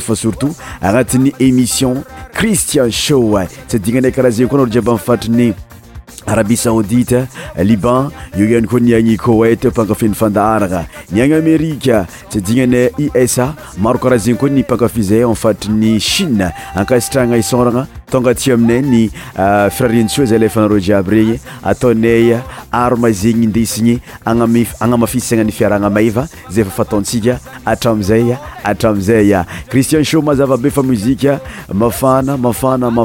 fa surtout aratini émission christian show sa dinga ana karazin koana r diabamfatrini arabi saodita liban eo any ko niagny koet pankafi ny fandarana nianrkaegy ko npaayaa enysny namafana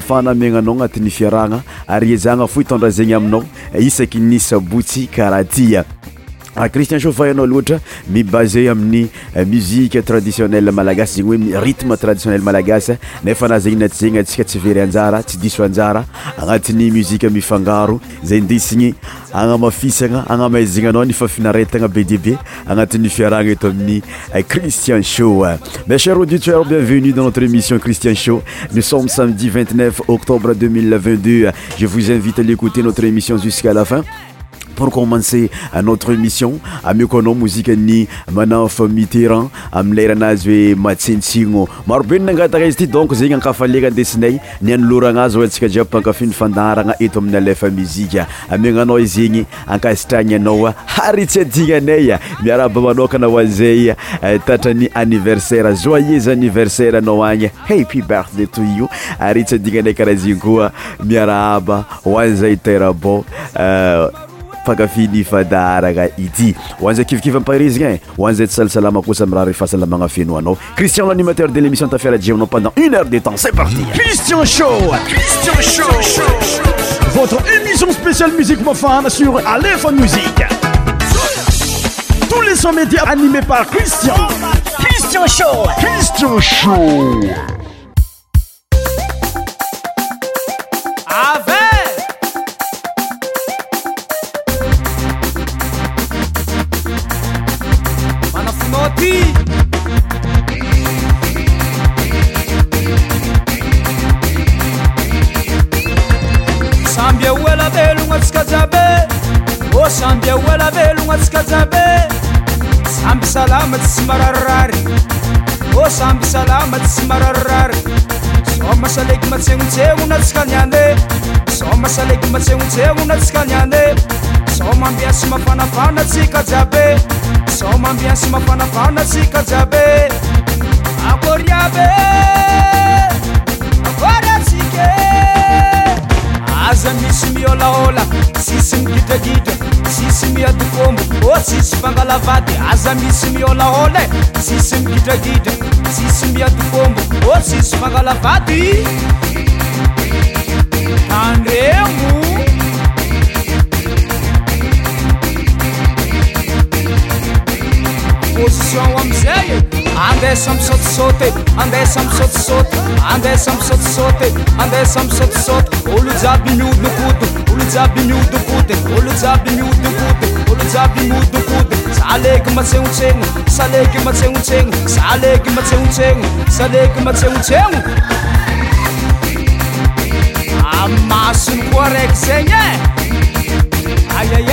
nyamina isaki nisaboti karatia Ah, cristieha fahanao latra mibase amin'ny eh, musike traditionnel malagas zy oetmetradiiemalagas eaazny eh. atyaskatsy eryjara tsysaraanat'y muzimifgar zasinyanamafisana anamznynafafinaretana bedibe anat'nyfarahna eoamiycristinhuiteurieetréissio eh, iit0ttéisu pour commence euh, notre émission amko anao mozikany manafa miteran amieanazy oe matsentsino maroeayonzeny kayieezay fakafinifadaaraka ity oanzay kivikivy amparizinaen oanzay tsalsalama kosa amiraha rehefasalamagnafinoanao cristian lanimateur de l'émission tafirajenao pendant une heure de temps sest partiisianinsh samby aoalavelogna atsika jiabe samby salama tsy sy marariraryny ô oh, samby salama tsy sy marariraryny zao masalegy matsegnontsegnona atsika niane zao masalegi matsegnontsegona atsika niane zao mamiany sy maanavana tsi ka jiabe zao mambiany sy mavanavana tsi ka jiabe akoriabe avarytsika aza misy miolaola tsisy migidragidra tssy miadokombo o oh, tsysyfangalavady aza misy miolaola e tsisy migidragidra tsisy miadokombo oh tsisfangalavady andreo amzayandesamsôtsôt andesamstsôanesmstsôt anesamstsôt olo jaby miodkot olojaby miodkoty olojaby modkot olojaby miodkoty saeky matsenotseno saleky matsenotseno saleky matseotseno saleky matseotseno amasony ko raiky zegny e eh?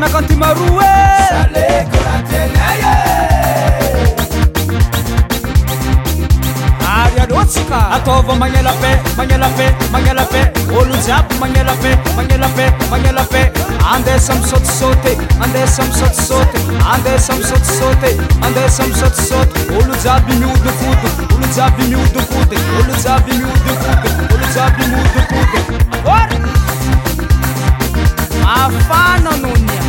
nakantymaroeary alôtska atava magnelafe magnelafe magnelafa olojaby manelafa magnelafa manelafe andesa misôtsôty andesamistsôty anesa mistsôty andesa mistsôt olojaby miod kody olojaby miodkoty olojaby miodo olojaby miodkoty fananon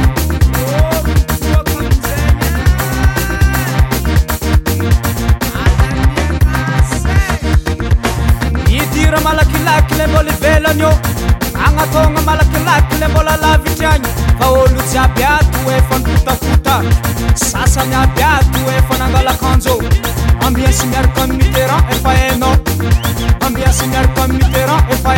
aaaalakia lembola laitry agnyôoiaby a efany ottaayay a efanangalakaamiasy miarkran efa namia sy miarkran efa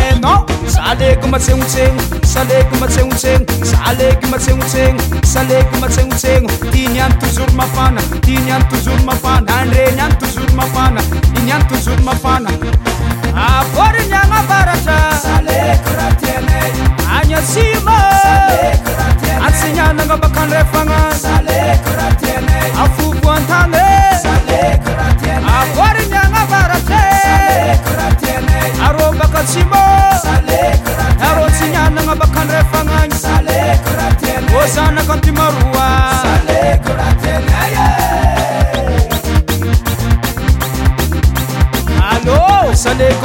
aeko matsenotsenosaeko matsenotseno aleko matsenotseno saleko matsenotseno tinyan tojor mfana ny an tojor faadrenya joranyajranya antsinananabakandrefanay afobo antane avôriny anavarakearô bakatsymaarôntsinananabakandrefananyôzanaka ntymaron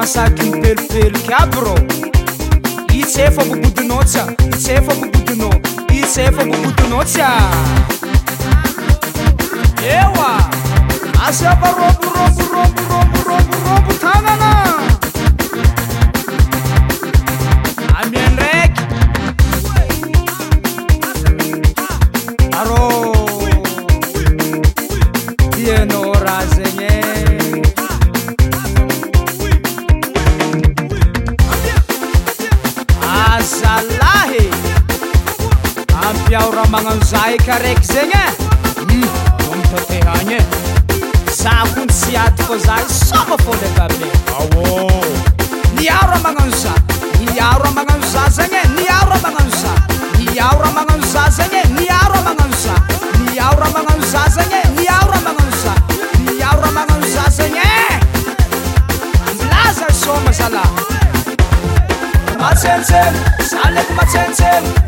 masakympelopelo kabyrô itsfôkobodnôsa itsfôbbodnitsfôbobodnôsa ea asavarobrobr magnanoza ekyraiky zegny n tathagny zakony sy aty fô za safa fô niara manano za niara magnanoza zegny e niara magnanoz miaora magnanoza zegny e. nara magnanoza ara mananoza zegny e. nara magnanoza ara mananozazegny e. e laza sômazala masnsnako msns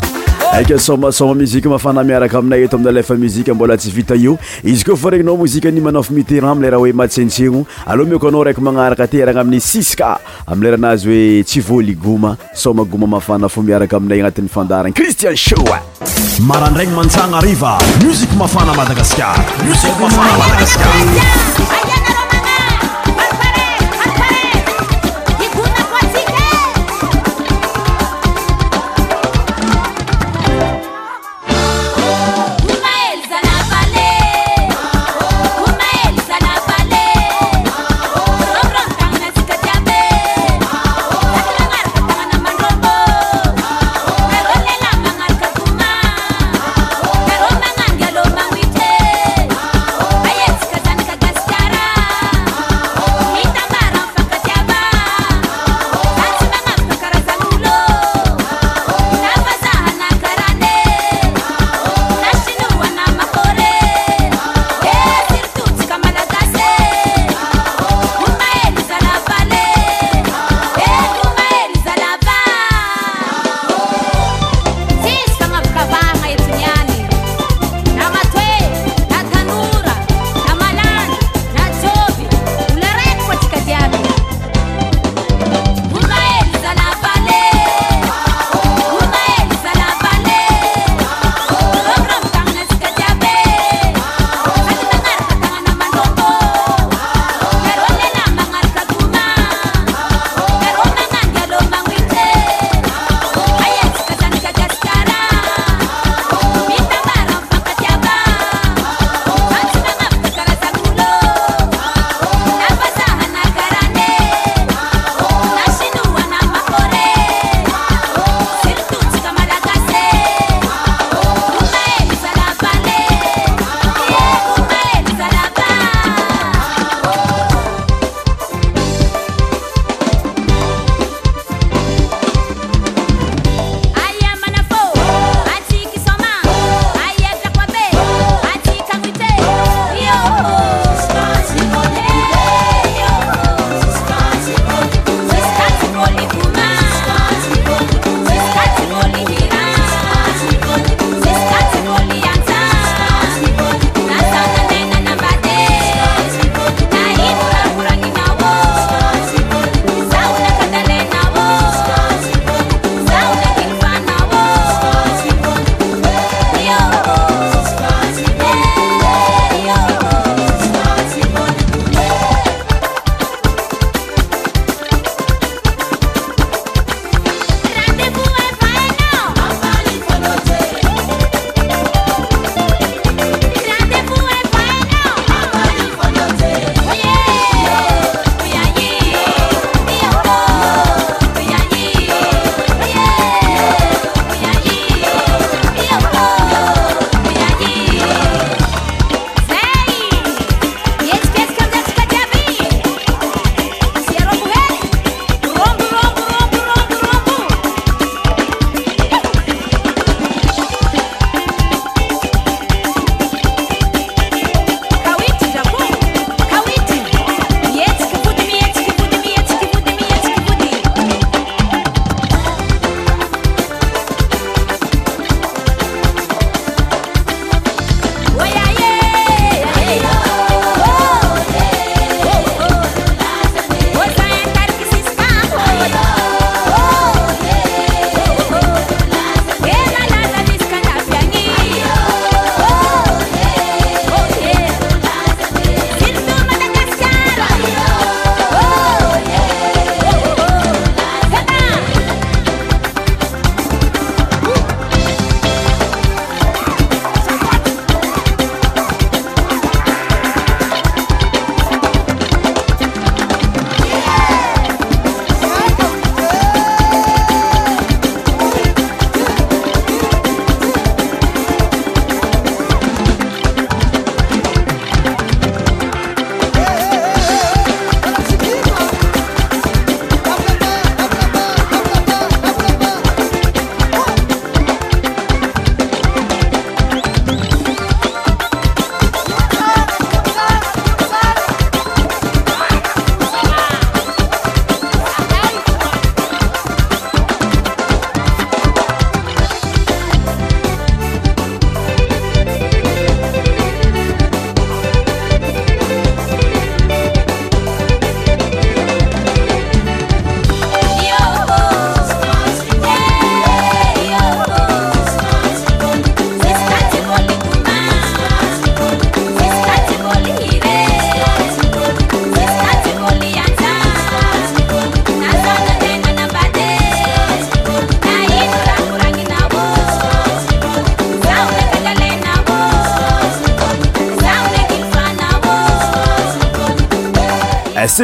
aka somasoma muziky mafana miaraka aminay eto amin'na lfa muzika mbola tsy vita io izy koa fa regninao mozika nymanafa miterant amle raha hoe matsentseno aloha mioko anao raiky magnaraka terana amin'ny sis ka amilerahanazy hoe tsy volygoma soma goma mafana fo miaraka aminay anatin'ny fandarany cristian shoa marandragny mantsana riva musika mafana madagaskaramaagasa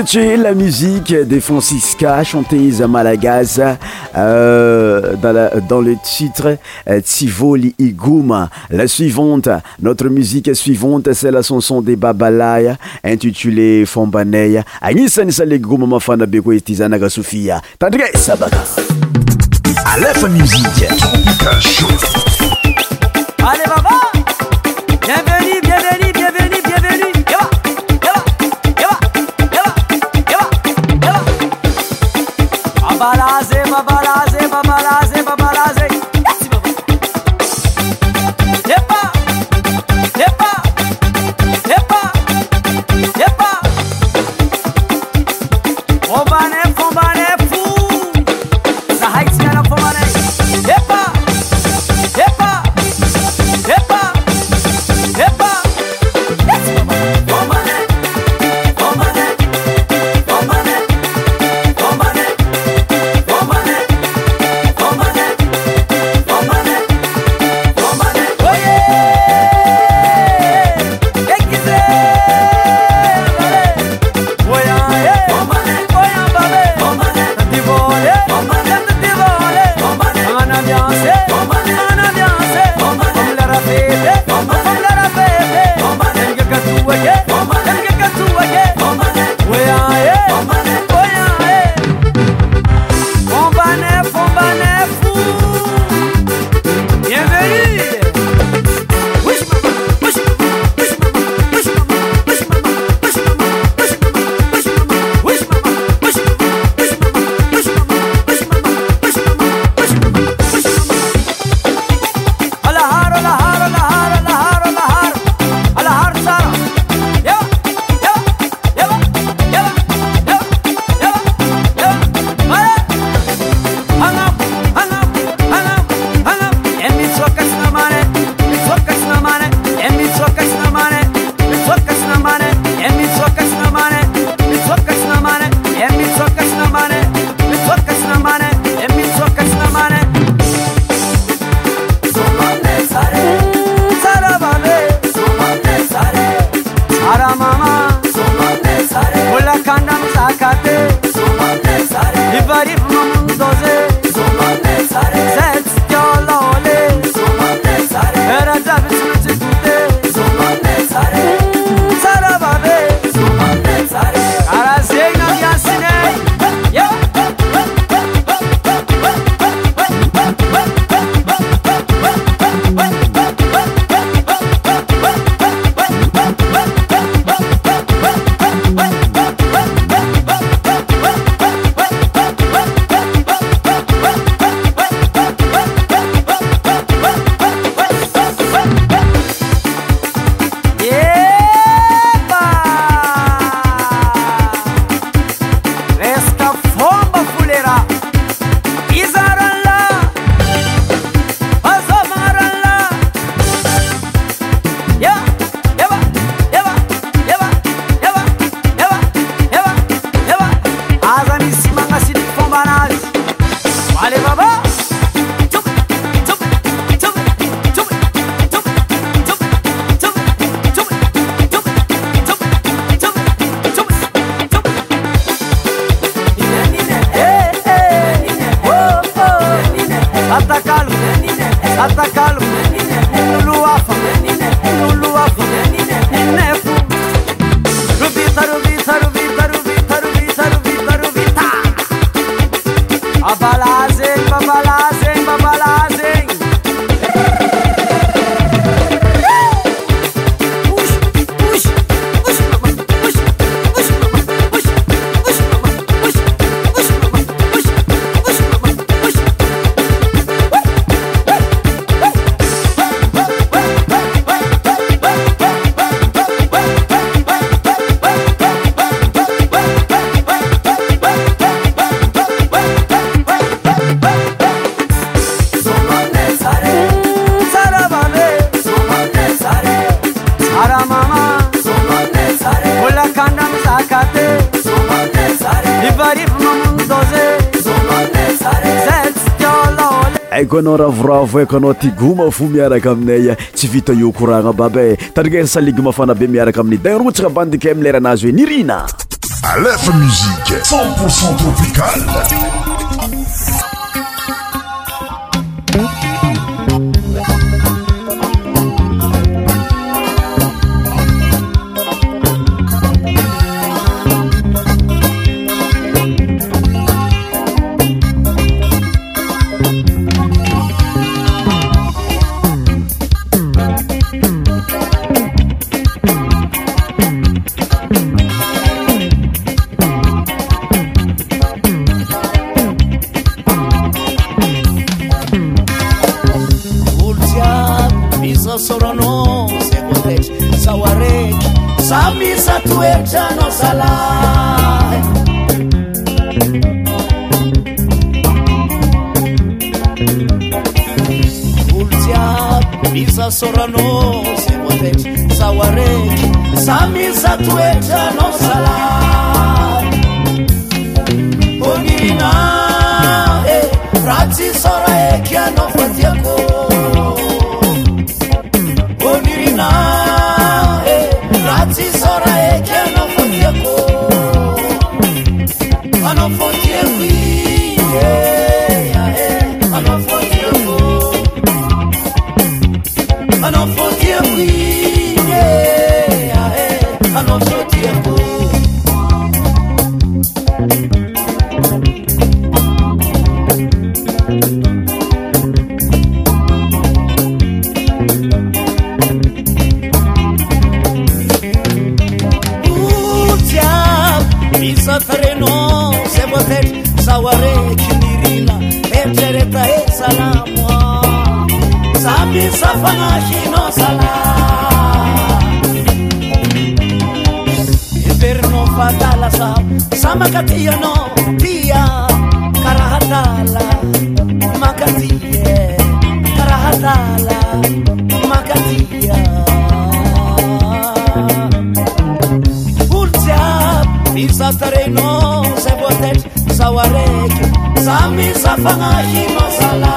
C'était la musique des Francisca chantée à Malagas euh, dans, la, dans, le titre euh, Tivoli Iguma. La suivante, notre musique suivante, c'est la chanson des Babalaya intitulée Fombaneya. Agnisani Saleguma Mafana Beko Estizanaga Sofia. Tandré Sabaka. la Musique. Allez, aiko anao ravoravo aiko anao ti goma fo miaraka aminaya tsy vita io kouragna baba e tariger saligy mafana be miaraka amin'ny dinrotsana bandika mileranazy hoe nirina alefa muzike cent pourcent tropicale afngainolbernofatalasa samakatiano tia karahatala makatie karahatala makatia ulza izatareno seboate sawarek samisafangakinosala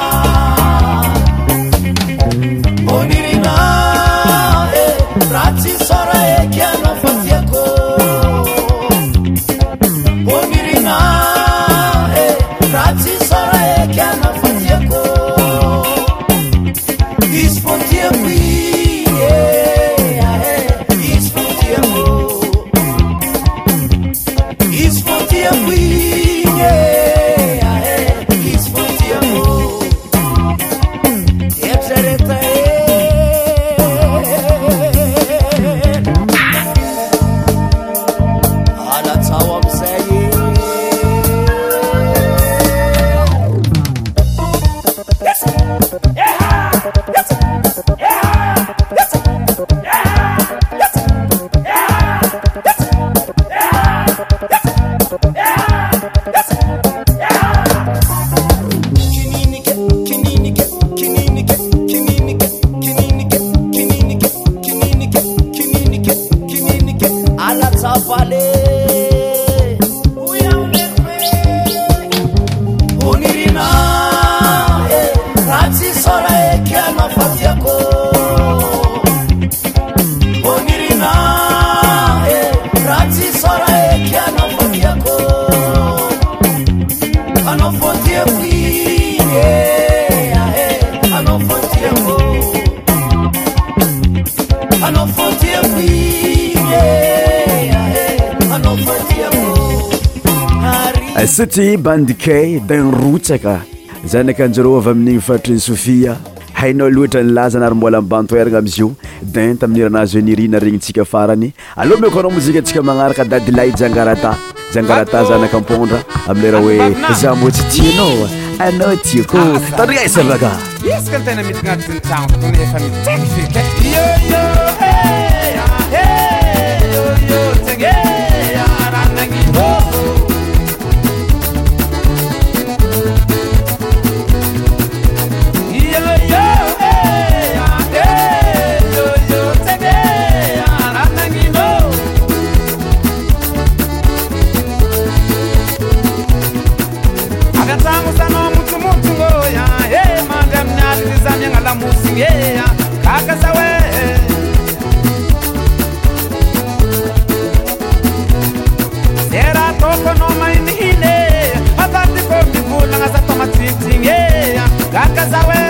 sy ty bandikey din rotsaka zanakaanjaro avy amin'igny faritriny sohia hainao loatra ny laza anary mbola mbantoerana amiizy io din tamin'niranazy hoe nirina regny tsika farany aloha mikoanao mozikaatsika manaraka dadilahy jangarata jiangarata zanaka ampondra amilerah hoe zamotsy tiana anao tiakôtndriaisavaka ah, ah, ah. kaka zawe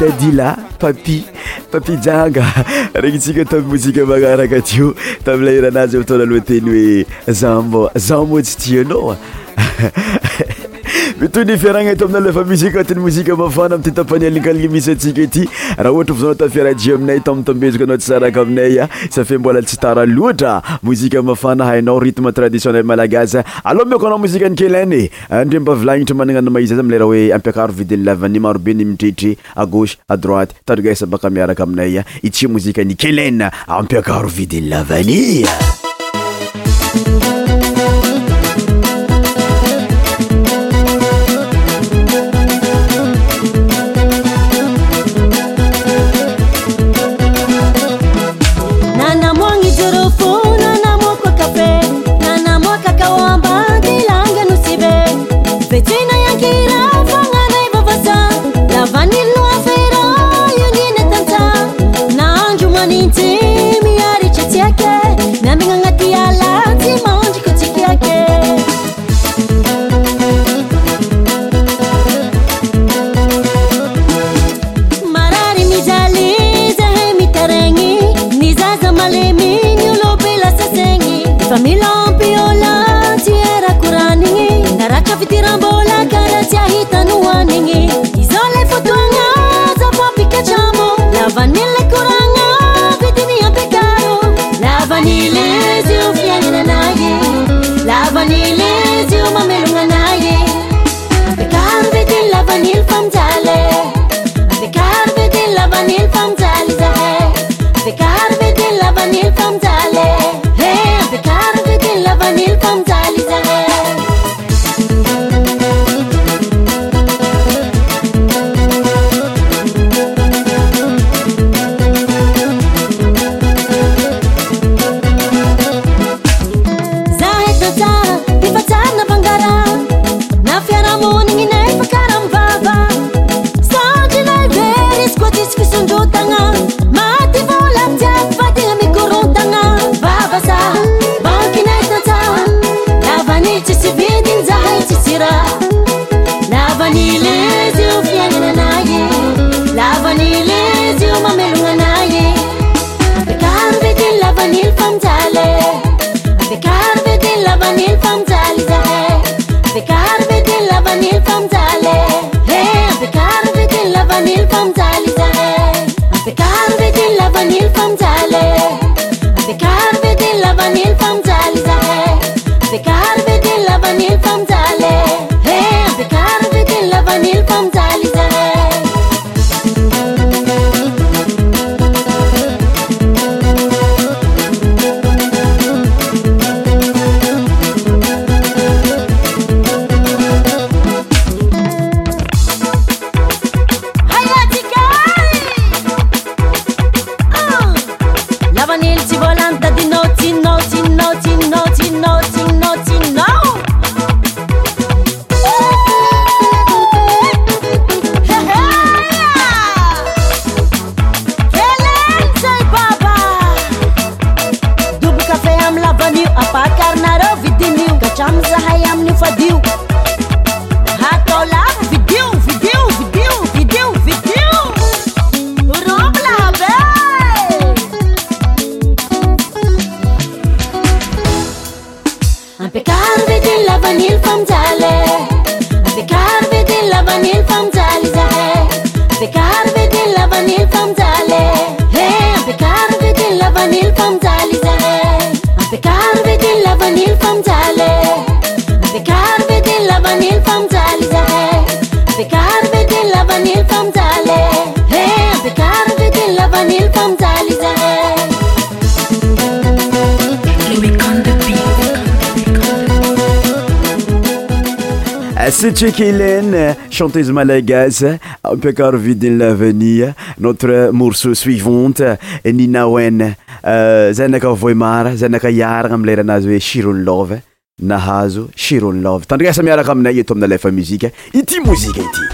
dadila papi papi janga rekitika tab motsika bagarakatio tablairanazy eva tonalotenoe zamo zamotजytiano mitonynaneika ayfitmtradiioeaaaoaaoimb mananaama le e ampiakaro vidynany marobe ny mitretre agay adrote trgasabaka miaraka aminaya ah. tsyaoinyenampikaroi Ah, c'est chanteuse un peu l'avenir. Notre morceau suivante, Nina Wen. Euh, Zanaka Voimar, Zanaka Yar, Shirun Love. nahazo chiron love tandriasa miaraka aminay eto amina lafa mozika ity mozika ity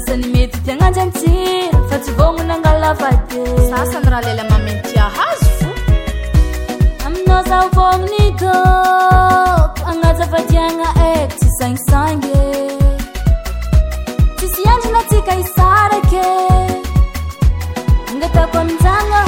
sasany mety tiagnanja ansira fa tsy vonany angalavaty sasany raha lela mamintiahazo aminao zao vognonikô agnazavadiagna ako tsy sanisangy e. si sy androna atsika isarake andatako aminjagna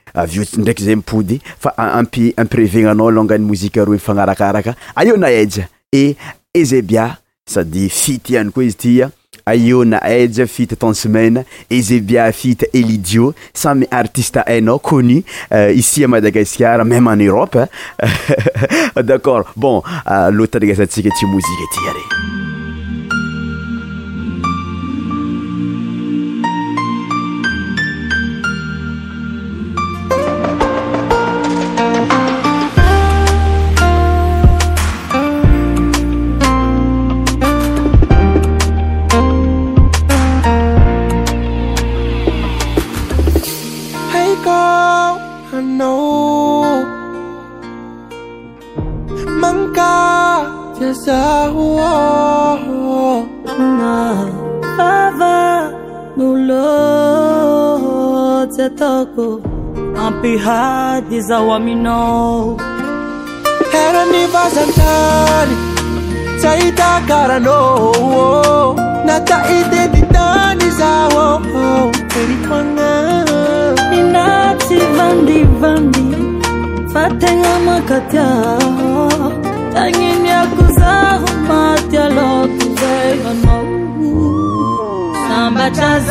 avio ndraiky zay mipody fa ampi ampirévegnanao alongany mozika reo mifagnarakaraka aio na aja e ezebia sady fita iany koa izy tya aio na aija fita tan semaine ezebia fita elidio samy artiste ainao connu euh, isia madagasikara même en eropa d'accord bon lo aregasatsika ty mozika tya reny zahona oh, oh, oh, vava no lôjy ataoko ampihady zaho aminao heranivazantany sahita karanôô nata ity ditany zaoa peritoana ina tsy vandivandy fa tegna makatyao taniny akozavo maty aloto zaymanaamba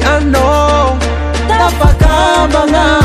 安 n 大放干吧啊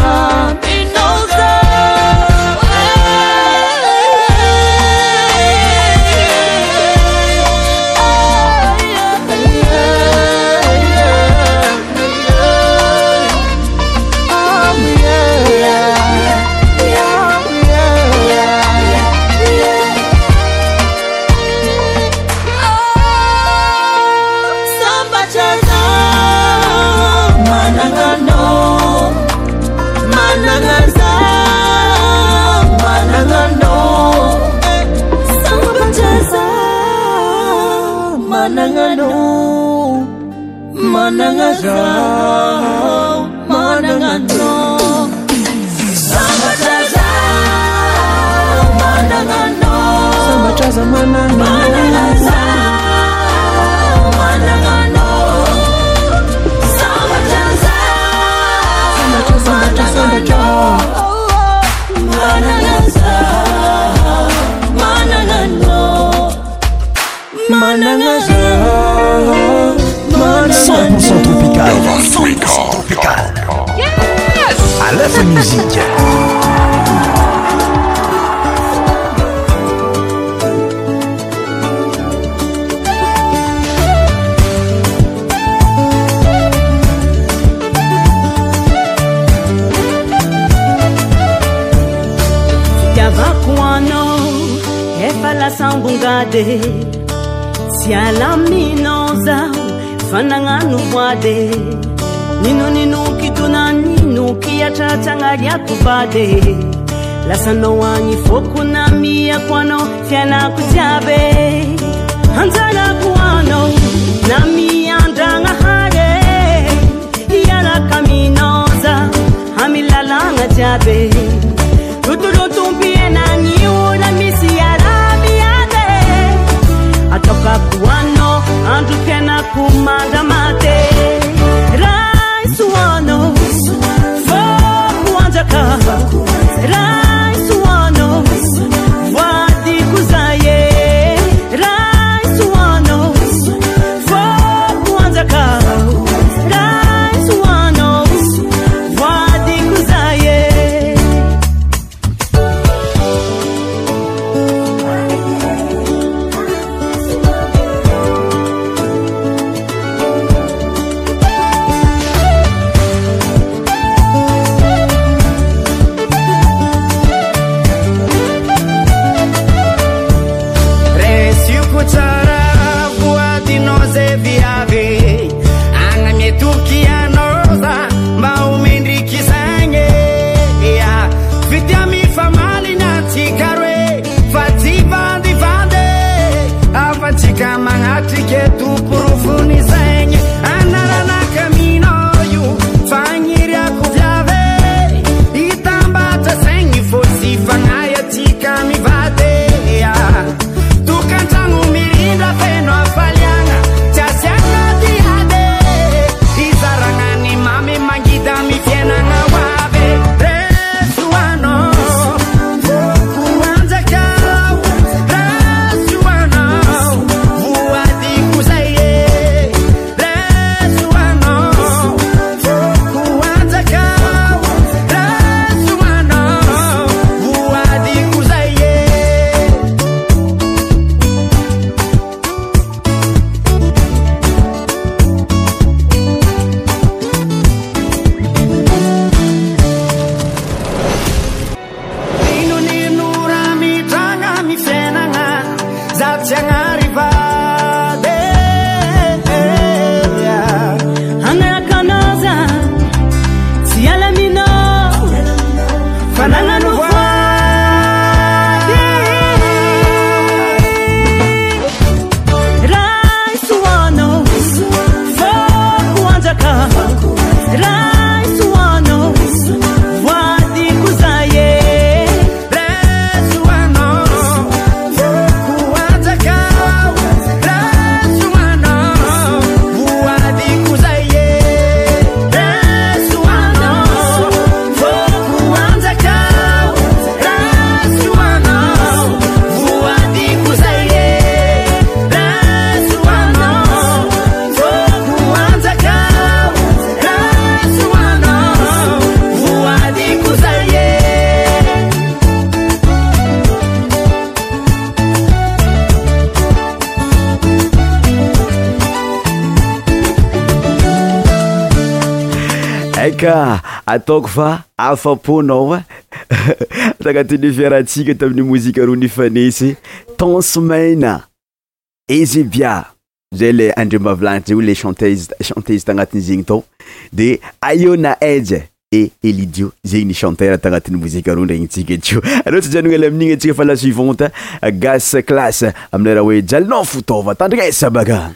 tkofa afapona tanati'yfiaratsika tamiy mozik ronifanesy tensmaina ezbia zay le andre mavilanitryle chantézy tanati'zegny t de yona aa e elidio zegny nichante ra tanati'y mozikroandrenytsika o a ts jal amin'igny atsikafalasuivante gas klas amieraha oe jalina fotvatndriab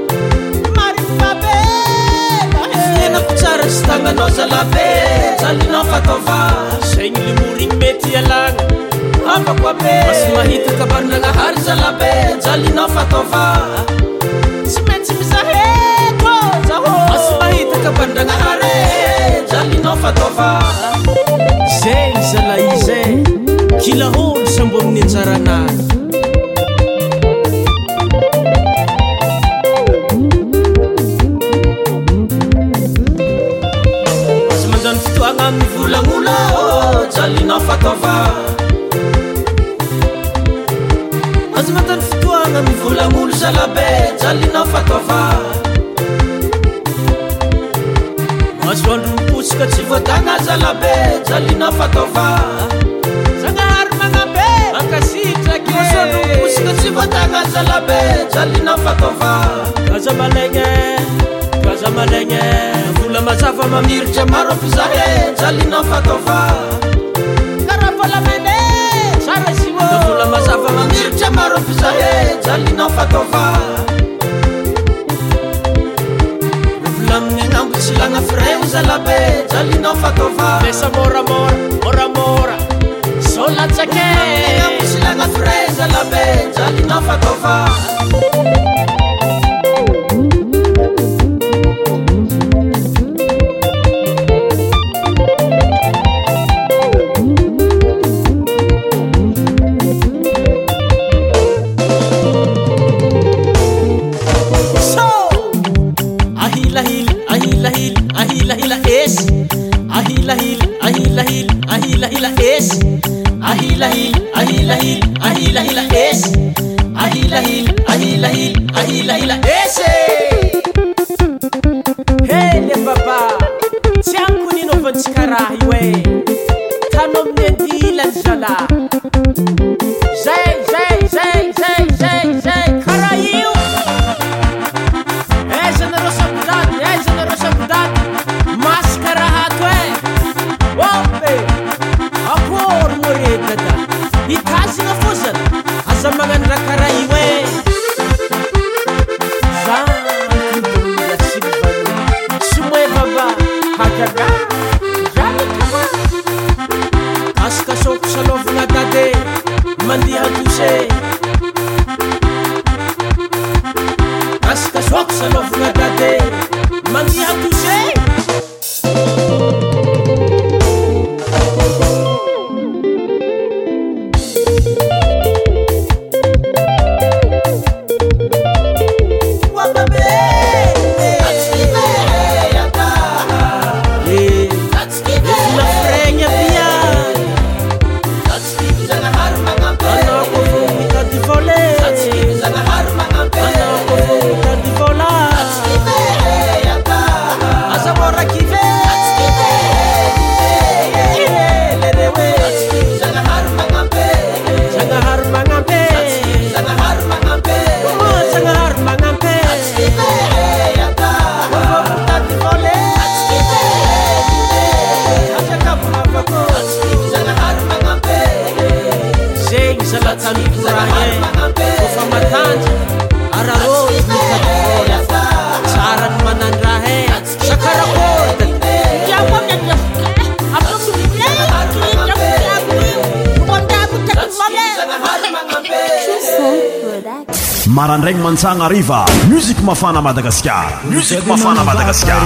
nako tsara sy tagnanao zalabe jalinao fataova sagnylemorinbe ty alagna ambako abe masy mahitaka bandragnahary zalabe jalinao fataovà tsy mantsy mizaekmas ahitakabandranahary jalina fataovà zay zala iz e kilaho sambonin'ny anjaranazy oloazafatany oh, fotoana mivolagnolo salabe alinaamahasoandromiposika tsy votana aabei zaharynak zaaagn raaha sarazsamôramôra môramôra solasake arandragny mantsagna ariva muziko mafana madagasikara musiko mafana madagasikara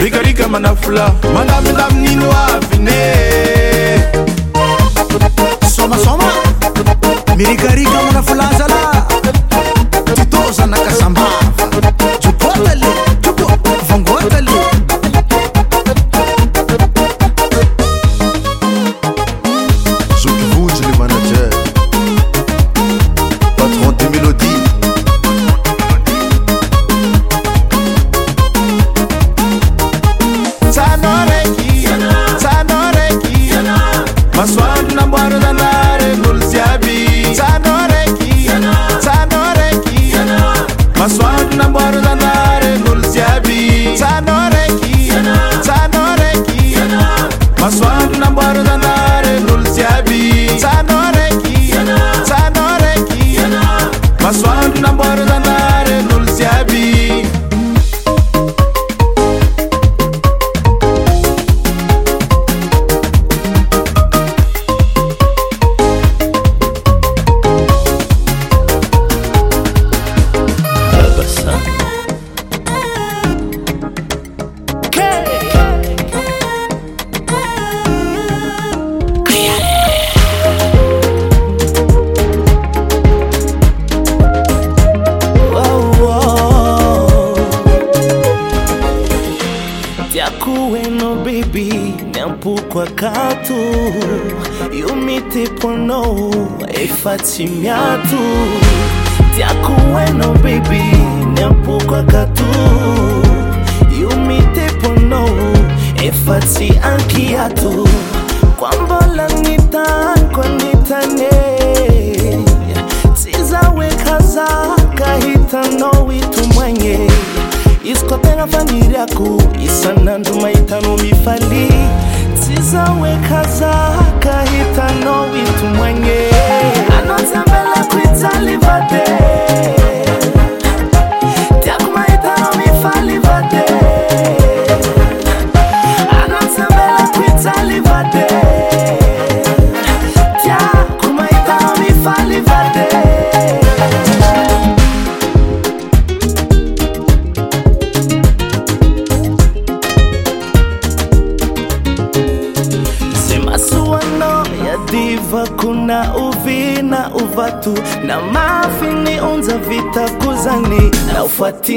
ikik mnafla madamnin avnesomsoma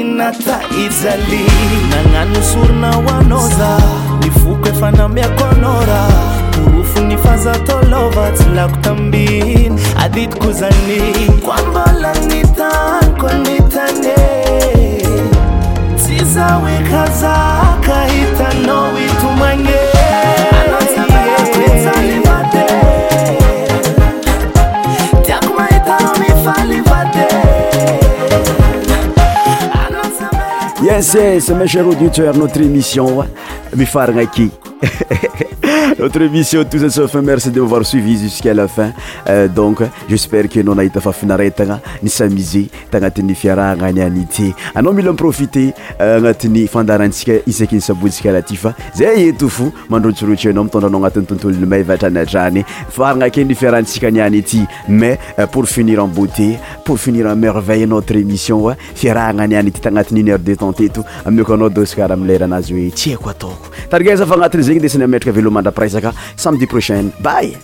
ynata ijali nagnano sorona hoanao za ni foka efa namiako anao rah torofonifazataolova tsy lako tambiny aditiko zany koa mbola gny tako anitane tsy zaho ekazaka hitanao itomagne C'est mes chers auditeurs, notre émission Mifarnaki. notre émission tossfin merci de mavoir suivi usqàla fin on espr e anao nahita fafinatana nstanatyfarahanaaaayaazyetsy ikoaa some depression. Bye!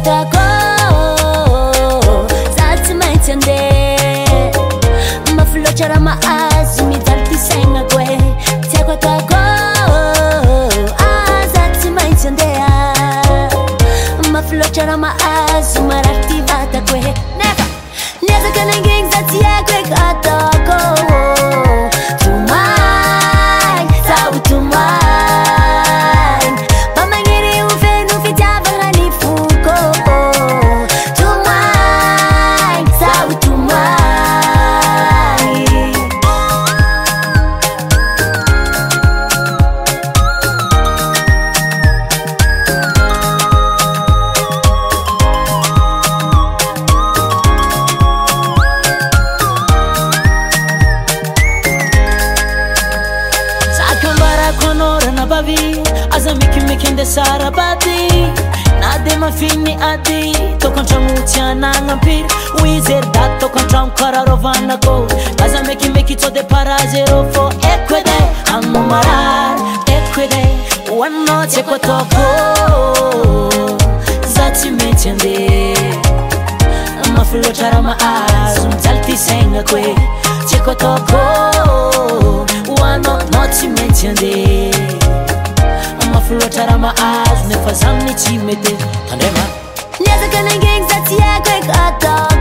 zaymainde maflotarama azmy dartisenakoe tsakatakozazy maicande maflotarama azma gangs that's yeah, quick at all.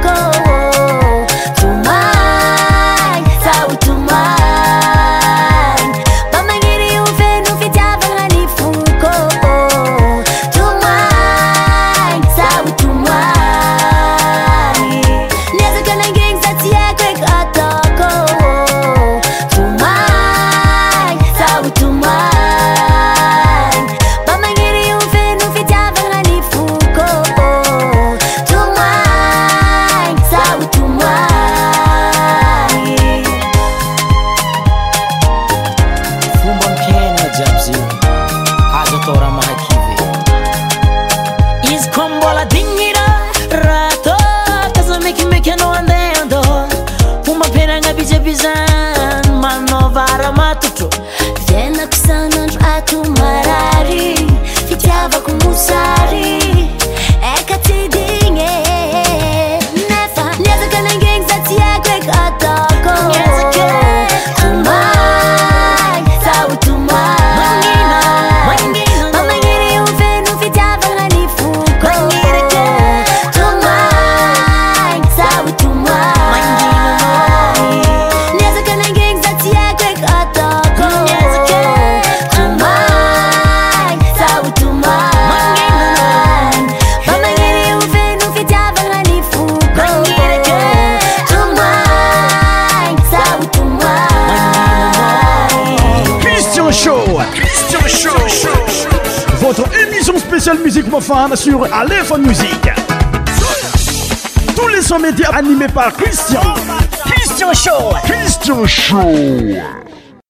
sur Aléphone Musique. Tous les sons médias animés par Christian. Christian Show. Christian Show.